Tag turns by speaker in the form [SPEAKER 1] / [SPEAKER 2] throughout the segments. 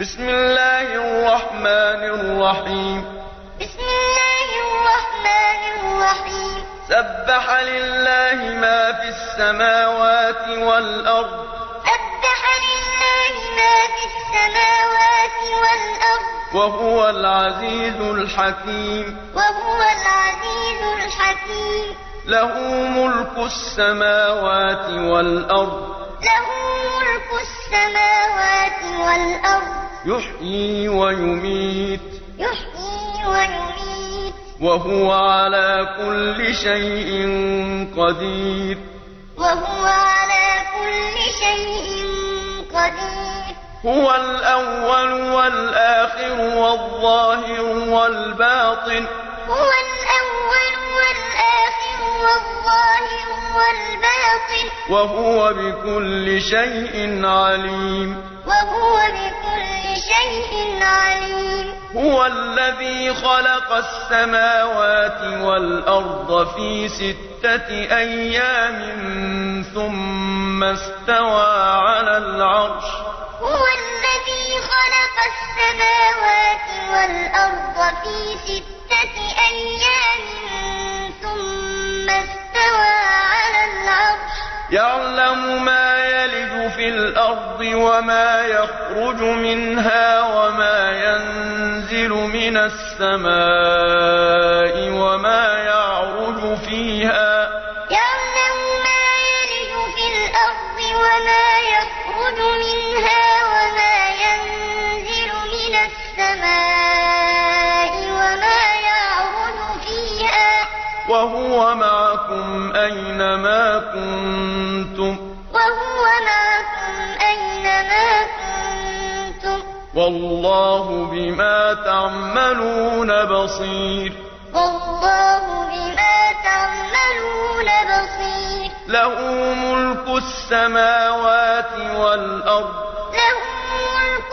[SPEAKER 1] بسم الله الرحمن الرحيم
[SPEAKER 2] بسم الله الرحمن الرحيم
[SPEAKER 1] سبح لله ما في السماوات والأرض
[SPEAKER 2] سبح لله ما في السماوات والأرض
[SPEAKER 1] وهو العزيز الحكيم
[SPEAKER 2] وهو العزيز الحكيم
[SPEAKER 1] له ملك السماوات والأرض
[SPEAKER 2] له ملك السماوات والأرض
[SPEAKER 1] يحيي
[SPEAKER 2] ويميت
[SPEAKER 1] وهو على كل شيء قدير
[SPEAKER 2] وهو على كل شيء قدير
[SPEAKER 1] هو الأول والآخر والظاهر والباطن
[SPEAKER 2] هو الأول والآخر والظاهر والباطن
[SPEAKER 1] وهو بكل شيء عليم
[SPEAKER 2] وهو بكل شيء عليم
[SPEAKER 1] هو الذي خلق السماوات والأرض في ستة أيام ثم استوى على العرش
[SPEAKER 2] هو الذي خلق السماوات والأرض في ستة أيام ثم استوى على العرش يعلم
[SPEAKER 1] ما يلي في الأرض وما يخرج منها وما ينزل من السماء وما يعرج فيها والله بما تعملون بصير
[SPEAKER 2] والله بما تعملون بصير
[SPEAKER 1] له ملك السماوات والأرض
[SPEAKER 2] له ملك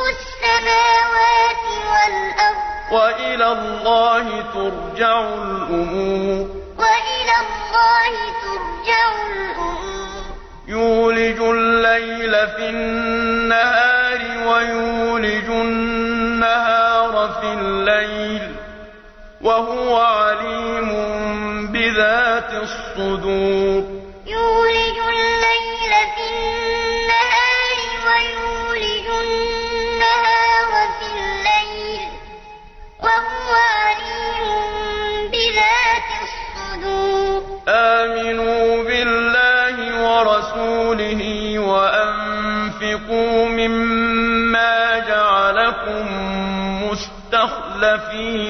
[SPEAKER 2] السماوات
[SPEAKER 1] والأرض وإلى الله ترجع الأمور
[SPEAKER 2] وإلى الله ترجع الأمور
[SPEAKER 1] يولج الليل في النهار ويولج النهار الليل وهو عليم بذات الصدور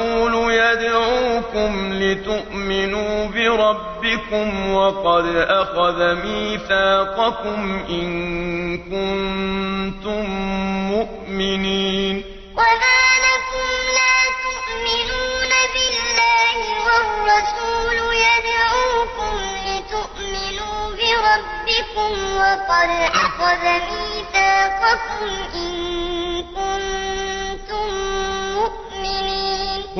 [SPEAKER 1] الرَّسُولُ يَدْعُوكُمْ لِتُؤْمِنُوا بِرَبِّكُمْ وَقَدْ أَخَذَ مِيثَاقَكُمْ إِن كُنتُم مُّؤْمِنِينَ
[SPEAKER 2] وَمَا لَكُمْ لَا تُؤْمِنُونَ بِاللَّهِ وَالرَّسُولُ يَدْعُوكُمْ لِتُؤْمِنُوا بِرَبِّكُمْ وَقَدْ أَخَذَ مِيثَاقَكُمْ إِن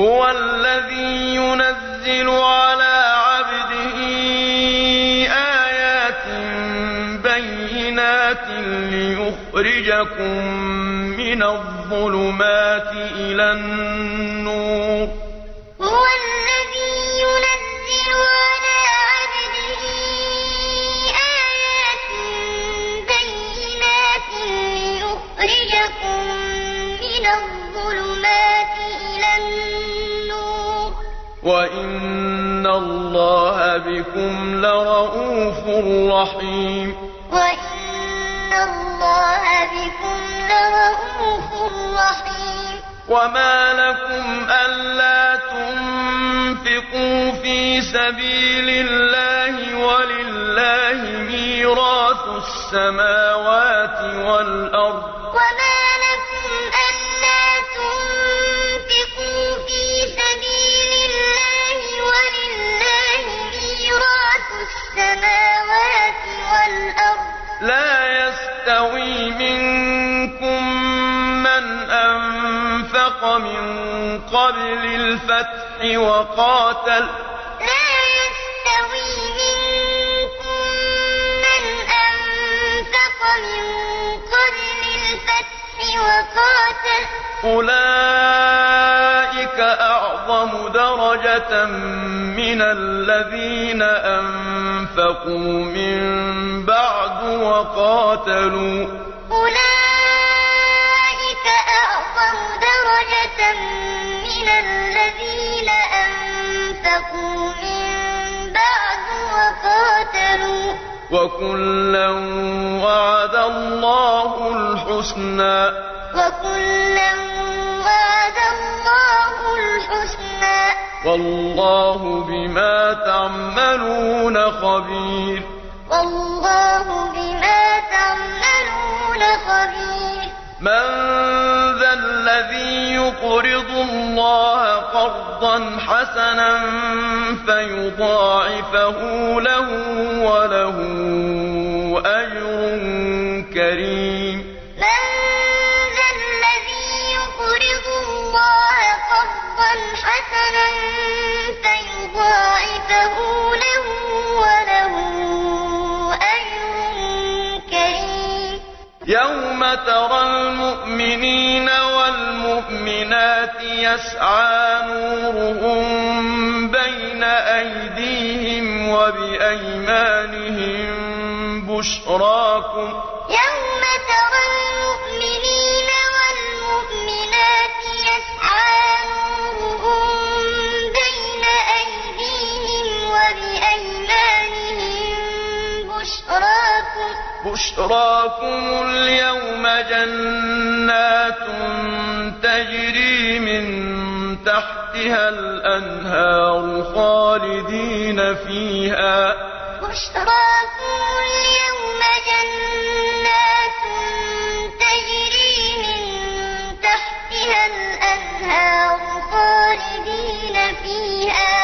[SPEAKER 1] هو الذي ينزل على عبده آيات بينات ليخرجكم من الظلمات إلى النور وَإِنَّ اللَّهَ بِكُمْ لرؤوف رَّحِيمٌ
[SPEAKER 2] وَإِنَّ اللَّهَ بِكُمْ لرؤوف رَّحِيمٌ
[SPEAKER 1] وَمَا لَكُمْ أَلَّا تُنفِقُوا فِي سَبِيلِ اللَّهِ وَلِلَّهِ مِيرَاثُ السَّمَاوَاتِ وَالْأَرْضِ وَمَا سبق من قبل الفتح وقاتل
[SPEAKER 2] لا يستوي منكم من أنفق من قبل الفتح وقاتل
[SPEAKER 1] أولئك أعظم درجة من الذين أنفقوا من بعد وقاتلوا أولئك
[SPEAKER 2] من بعد وقاتلوا
[SPEAKER 1] وكلا
[SPEAKER 2] وعد الله
[SPEAKER 1] الحسنى وكلا وعد الله الحسنى والله بما تعملون خبير
[SPEAKER 2] والله بما تعملون خبير
[SPEAKER 1] مَّن ذَا الَّذِي يُقْرِضُ اللَّهَ قَرْضًا حَسَنًا فَيُضَاعِفَهُ لَهُ وَلَهُ أَجْرٌ كَرِيمٌ ترى المؤمنين والمؤمنات يسعى نورهم بين أيديهم وبأيمانهم بشراكم يوم ترى المؤمنين بشراكم اليوم جنات تجري من تحتها الأنهار خالدين
[SPEAKER 2] فيها بشراكم اليوم جنات تجري من تحتها الأنهار خالدين فيها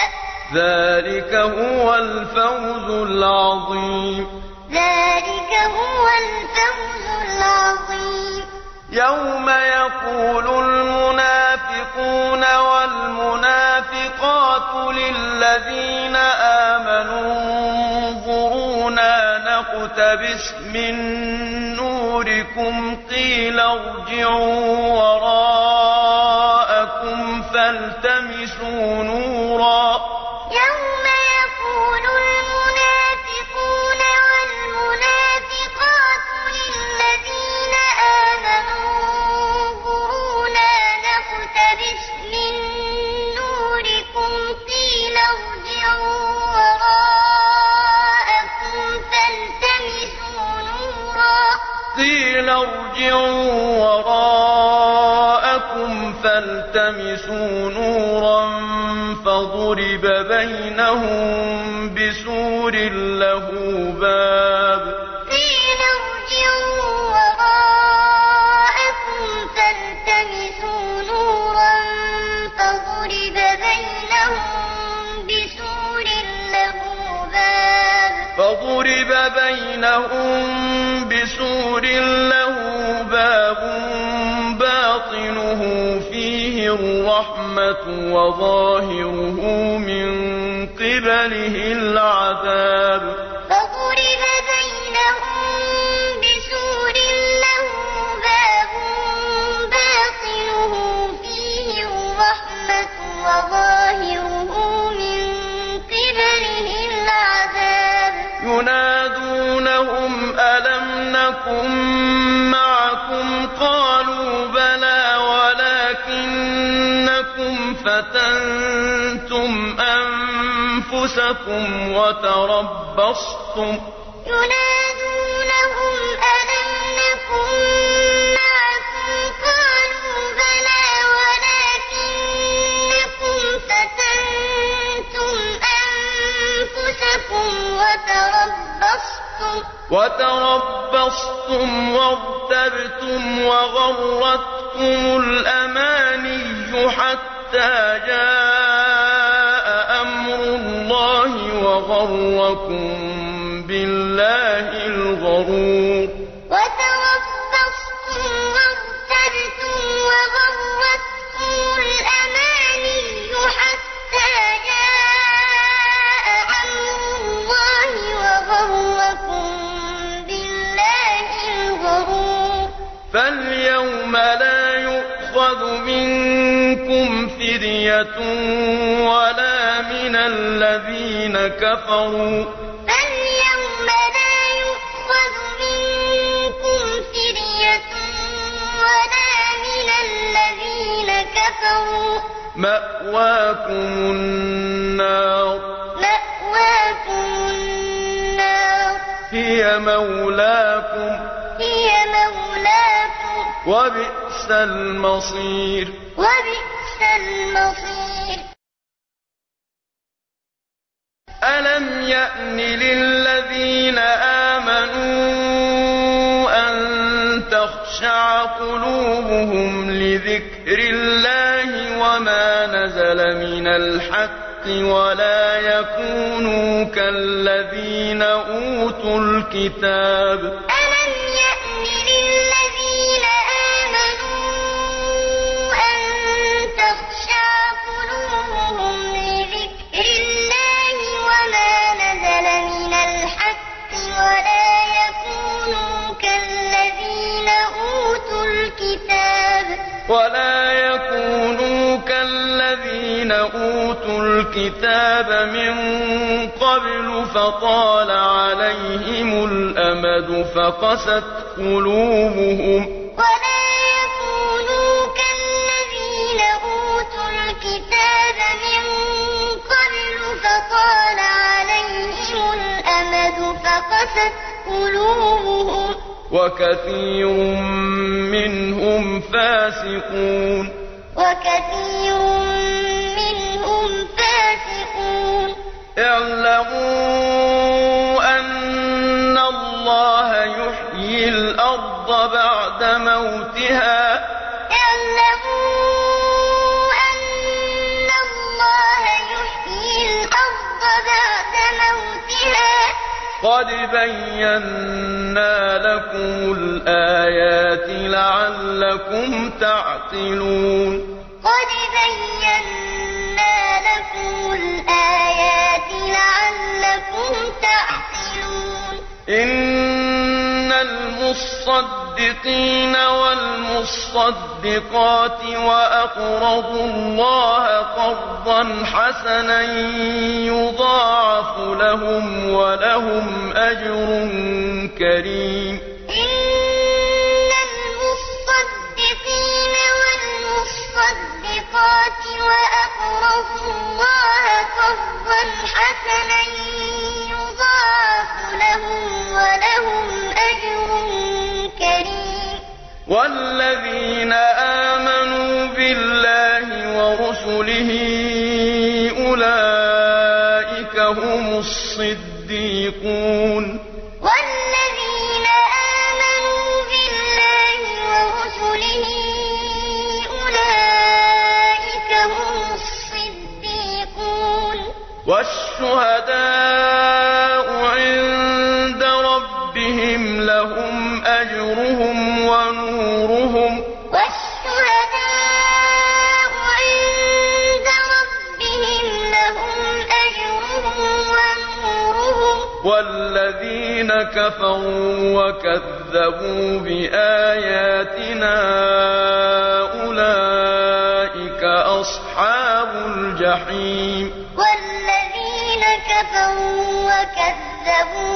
[SPEAKER 1] ذلك هو
[SPEAKER 2] الفوز
[SPEAKER 1] العظيم
[SPEAKER 2] ذلك هو الفوز العظيم يوم
[SPEAKER 1] يقول المنافقون والمنافقات للذين آمنوا انظرونا نقتبس من نوركم قيل ارجعوا وراء إنهم بسور له باب
[SPEAKER 2] قيل ارجعوا وراءكم فالتمسوا نورا فضرب بينهم بسور له باب
[SPEAKER 1] فضرب
[SPEAKER 2] بينهم بسور له
[SPEAKER 1] باب باطنه فيه الرحمة وظاهره من بِقِبَلِهِ
[SPEAKER 2] الْعَذَابُ فَضُرِبَ بَيْنَهُم بِسُورٍ لَّهُ بَابٌ بَاطِنُهُ فِيهِ الرَّحْمَةُ وَظَاهِرُهُ مِن قِبَلِهِ الْعَذَابُ
[SPEAKER 1] يُنَادُونَهُمْ أَلَمْ نَكُن مَّعَكُمْ قَالُوا بَلَىٰ وَلَٰكِنَّكُمْ فَتَنتُمْ أَنفُسَكُمْ أنفسكم وتربصتم
[SPEAKER 2] ينادونهم ألم نكن معكم قالوا بلى ولكنكم فتنتم أنفسكم وتربصتم
[SPEAKER 1] وتربصتم وارتبتم وغرتكم الأماني حتى جاءت وغركم بالله الغرور
[SPEAKER 2] وتربصتم وارتبتم وغرتكم الأماني حتى جاء أمر الله وغركم بالله الغرور
[SPEAKER 1] فاليوم لا يؤخذ منكم فدية ولا من الذين كفروا
[SPEAKER 2] فاليوم لا يؤخذ منكم فرية ولا من الذين كفروا
[SPEAKER 1] مأواكم النار
[SPEAKER 2] مأواكم النار
[SPEAKER 1] هي مولاكم
[SPEAKER 2] هي مولاكم
[SPEAKER 1] وبئس المصير
[SPEAKER 2] وبئس المصير
[SPEAKER 1] أَلَمْ يَأْنِ لِلَّذِينَ آمَنُوا أَن تَخْشَعَ قُلُوبُهُمْ لِذِكْرِ اللَّهِ وَمَا نَزَلَ مِنَ الْحَقِّ وَلَا يَكُونُوا كَالَّذِينَ أُوتُوا الْكِتَابَ ولا يكونوا كالذين أوتوا الكتاب من قبل فطال عليهم الأمد فقست قلوبهم
[SPEAKER 2] ولا يكونوا كالذين أوتوا الكتاب من قبل فطال عليهم الأمد فقست قلوبهم
[SPEAKER 1] وكثير منهم فاسقون
[SPEAKER 2] وكثير منهم فاسقون
[SPEAKER 1] اعلموا أن الله يحيي الأرض بعد موتها اعلموا قد بينا لكم الآيات لعلكم
[SPEAKER 2] تعقلون قد بينا لكم الآيات لعلكم تعقلون إن
[SPEAKER 1] المصدقين المصدقين والمصدقات وأقرضوا الله قرضا حسنا يضاعف لهم ولهم أجر كريم والذين آمنوا بالله ورسله أولئك هم الصديقون كفروا وكذبوا بآياتنا أولئك أصحاب الجحيم
[SPEAKER 2] والذين كفروا وكذبوا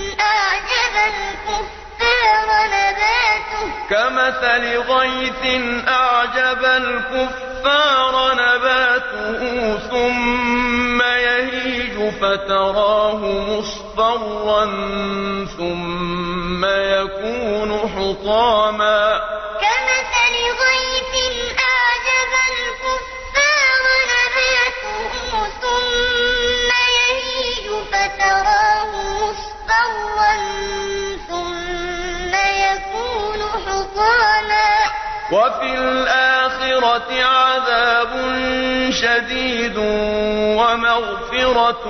[SPEAKER 1] كمثل غيث أعجب الكفار نباته ثم يهيج فتراه مصفرا ثم يكون حطاما وفي الآخرة عذاب شديد ومغفرة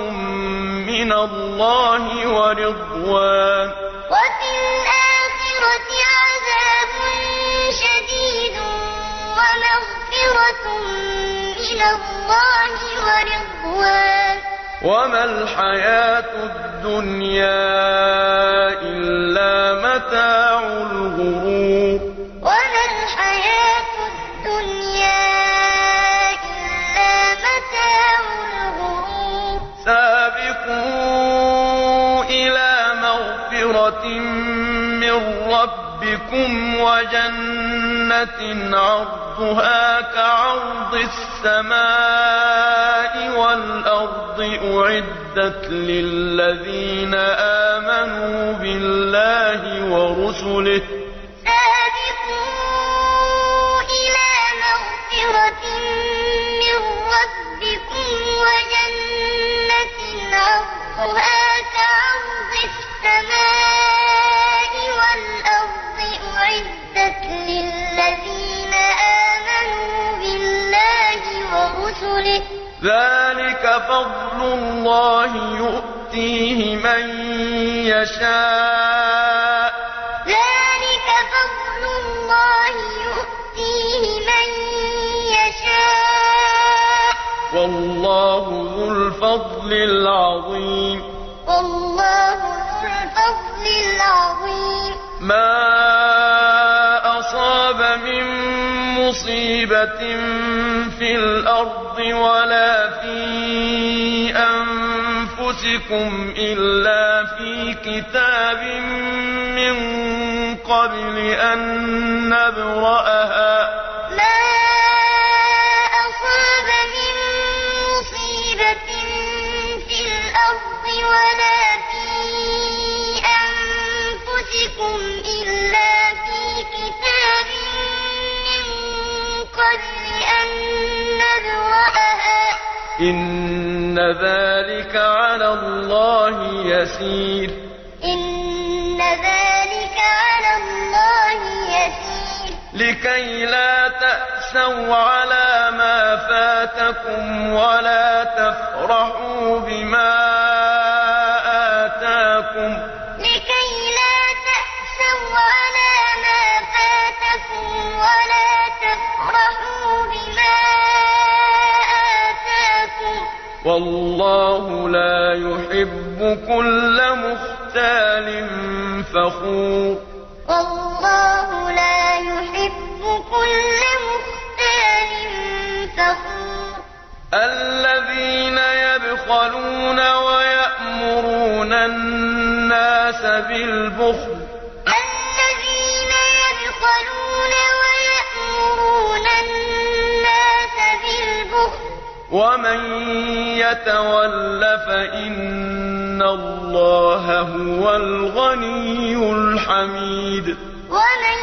[SPEAKER 2] من الله
[SPEAKER 1] ورضوان
[SPEAKER 2] وفي الآخرة عذاب شديد ومغفرة من الله ورضوان
[SPEAKER 1] وما الحياة الدنيا إلا
[SPEAKER 2] متاع الغرور
[SPEAKER 1] من ربكم وجنة عرضها كعرض السماء والأرض أعدت للذين آمنوا بالله ورسله
[SPEAKER 2] سابقوا إلى مغفرة من ربكم وجنة عرضها
[SPEAKER 1] ذلك فضل الله يؤتيه من يشاء
[SPEAKER 2] ذلك فضل الله يؤتيه من يشاء
[SPEAKER 1] والله ذو الفضل العظيم
[SPEAKER 2] والله ذو الفضل العظيم ما
[SPEAKER 1] أصاب من مصيبة في الأرض ولا في أنفسكم إلا في كتاب من قبل أن نبرأها إن ذلك على الله يسير
[SPEAKER 2] إن ذلك على الله يسير
[SPEAKER 1] لكي لا تأسوا على ما فاتكم ولا تفرحوا بما آتاكم والله لا يحب كل مختال فخور
[SPEAKER 2] والله لا يحب كل مختال فخور الذين يبخلون ويأمرون الناس
[SPEAKER 1] بالبخل وَمَن يَتَوَلَّ فَإِنَّ اللَّهَ هُوَ الْغَنِيُّ الْحَمِيدُ
[SPEAKER 2] وَمَن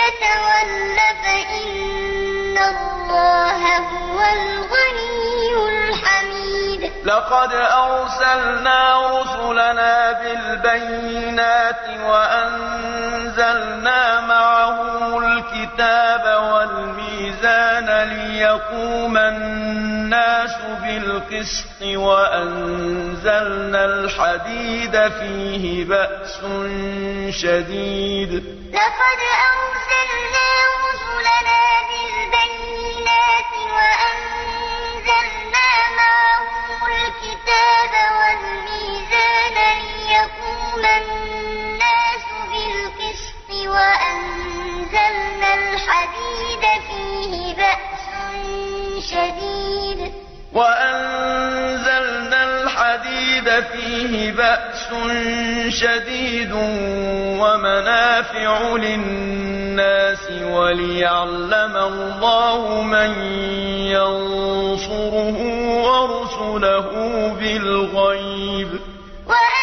[SPEAKER 2] يَتَوَلَّ فَإِنَّ اللَّهَ هُوَ الْغَنِيُّ الْحَمِيدُ لَقَدْ أَرْسَلْنَا
[SPEAKER 1] رُسُلَنَا بِالْبَيِّنَاتِ وَأَنزَلْنَا أنزلنا معهم الكتاب والميزان ليقوم الناس بالقسط وأنزلنا الحديد فيه بأس شديد لقد أرسلنا
[SPEAKER 2] الحديد فيه بأس شديد
[SPEAKER 1] وأنزلنا الحديد فيه بأس شديد ومنافع للناس وليعلم الله من ينصره ورسله بالغيب وأنزلنا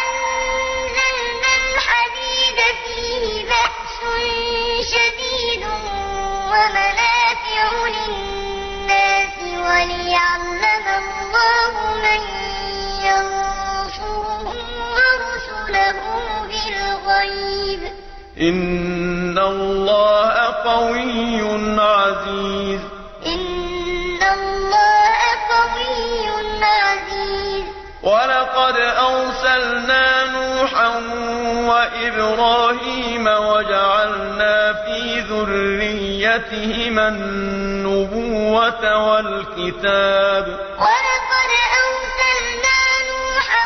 [SPEAKER 1] إِنَّ اللَّهَ قَوِيٌّ عَزِيزٌ
[SPEAKER 2] إِنَّ اللَّهَ قَوِيٌّ عَزِيزٌ
[SPEAKER 1] وَلَقَدْ أَرْسَلْنَا نُوحًا وَإِبْرَاهِيمَ وَجَعَلْنَا فِي ذُرِّيَّتِهِمَا النُّبُوَّةَ وَالْكِتَابَ
[SPEAKER 2] وَلَقَدْ أَرْسَلْنَا نُوحًا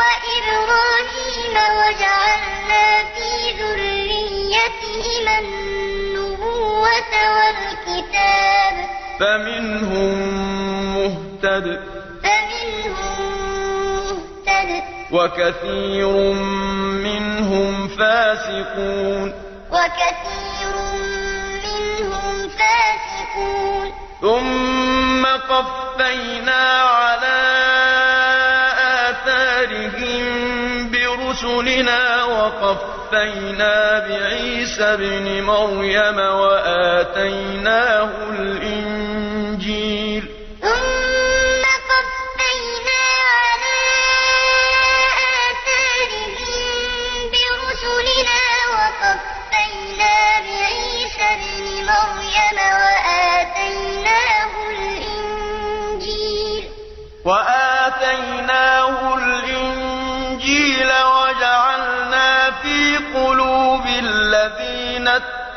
[SPEAKER 2] وَإِبْرَاهِيمَ وَجَعَلْنَا والكتاب
[SPEAKER 1] فمنهم
[SPEAKER 2] مهتد
[SPEAKER 1] وكثير منهم
[SPEAKER 2] فاسقون وكثير منهم فاسقون
[SPEAKER 1] ثم قفينا على آثارهم برسلنا وقفنا وَوَفَّيْنَا بِعِيسَى ابْنِ مَرْيَمَ وَآتَيْنَاهُ الْإِنجِيلَ
[SPEAKER 2] ثُمَّ قَفَّيْنَا عَلَىٰ آثَارِهِم بِرُسُلِنَا وَقَفَّيْنَا بِعِيسَى ابْنِ مَرْيَمَ وَآتَيْنَاهُ الْإِنْجِيلَ وَآتَيْنَاهُ
[SPEAKER 1] الْإِنجِيلَ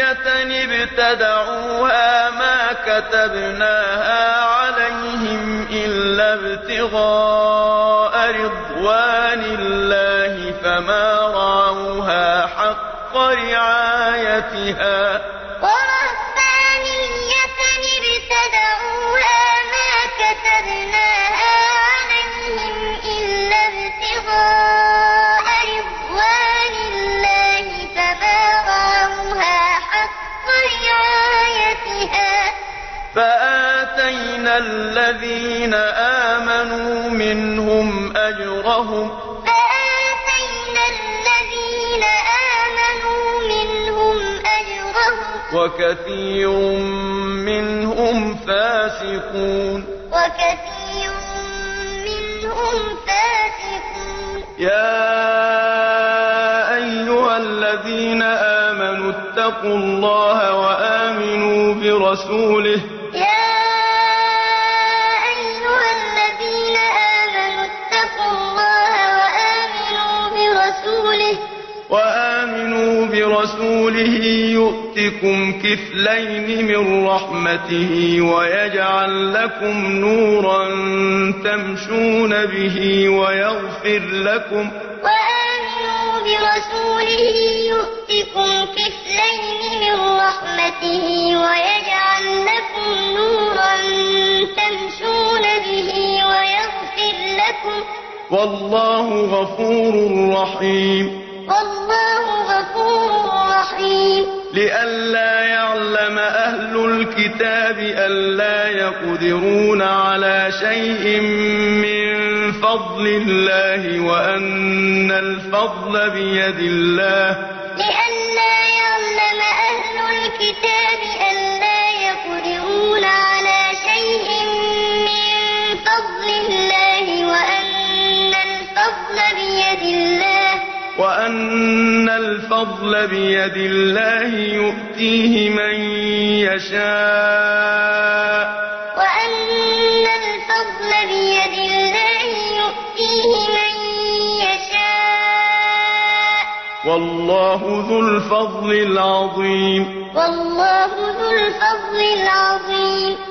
[SPEAKER 1] معصية ابتدعوها ما كتبناها عليهم إلا ابتغاء رضوان الله فما رعوها حق رعايتها الذين آمنوا
[SPEAKER 2] منهم
[SPEAKER 1] أجرهم فآتينا الذين آمنوا منهم أجرهم وكثير منهم فاسقون
[SPEAKER 2] وكثير منهم فاسقون
[SPEAKER 1] يا أيها الذين آمنوا اتقوا الله وآمنوا برسوله رسوله يُؤْتِكُمْ كِفْلَيْنِ مِن رَّحْمَتِهِ وَيَجْعَل لَّكُمْ نُورًا تَمْشُونَ بِهِ وَيَغْفِرْ لَكُمْ
[SPEAKER 2] رَّحِيمٌ وَآمِنُوا بِرَسُولِهِ يُؤْتِكُمْ كِفْلَيْنِ مِن رَّحْمَتِهِ وَيَجْعَل لَّكُمْ نُورًا تَمْشُونَ بِهِ وَيَغْفِرْ لَكُمْ ۚ
[SPEAKER 1] وَاللَّهُ غَفُورٌ رَّحِيمٌ
[SPEAKER 2] والله غفور رحيم
[SPEAKER 1] لئلا يعلم أهل الكتاب ألا يقدرون على شيء من فضل الله وأن الفضل بيد الله أن الفضل بيد الله
[SPEAKER 2] يؤتيه
[SPEAKER 1] من يشاء وأن الفضل بيد الله يؤتيه من يشاء والله ذو الفضل
[SPEAKER 2] العظيم والله ذو الفضل العظيم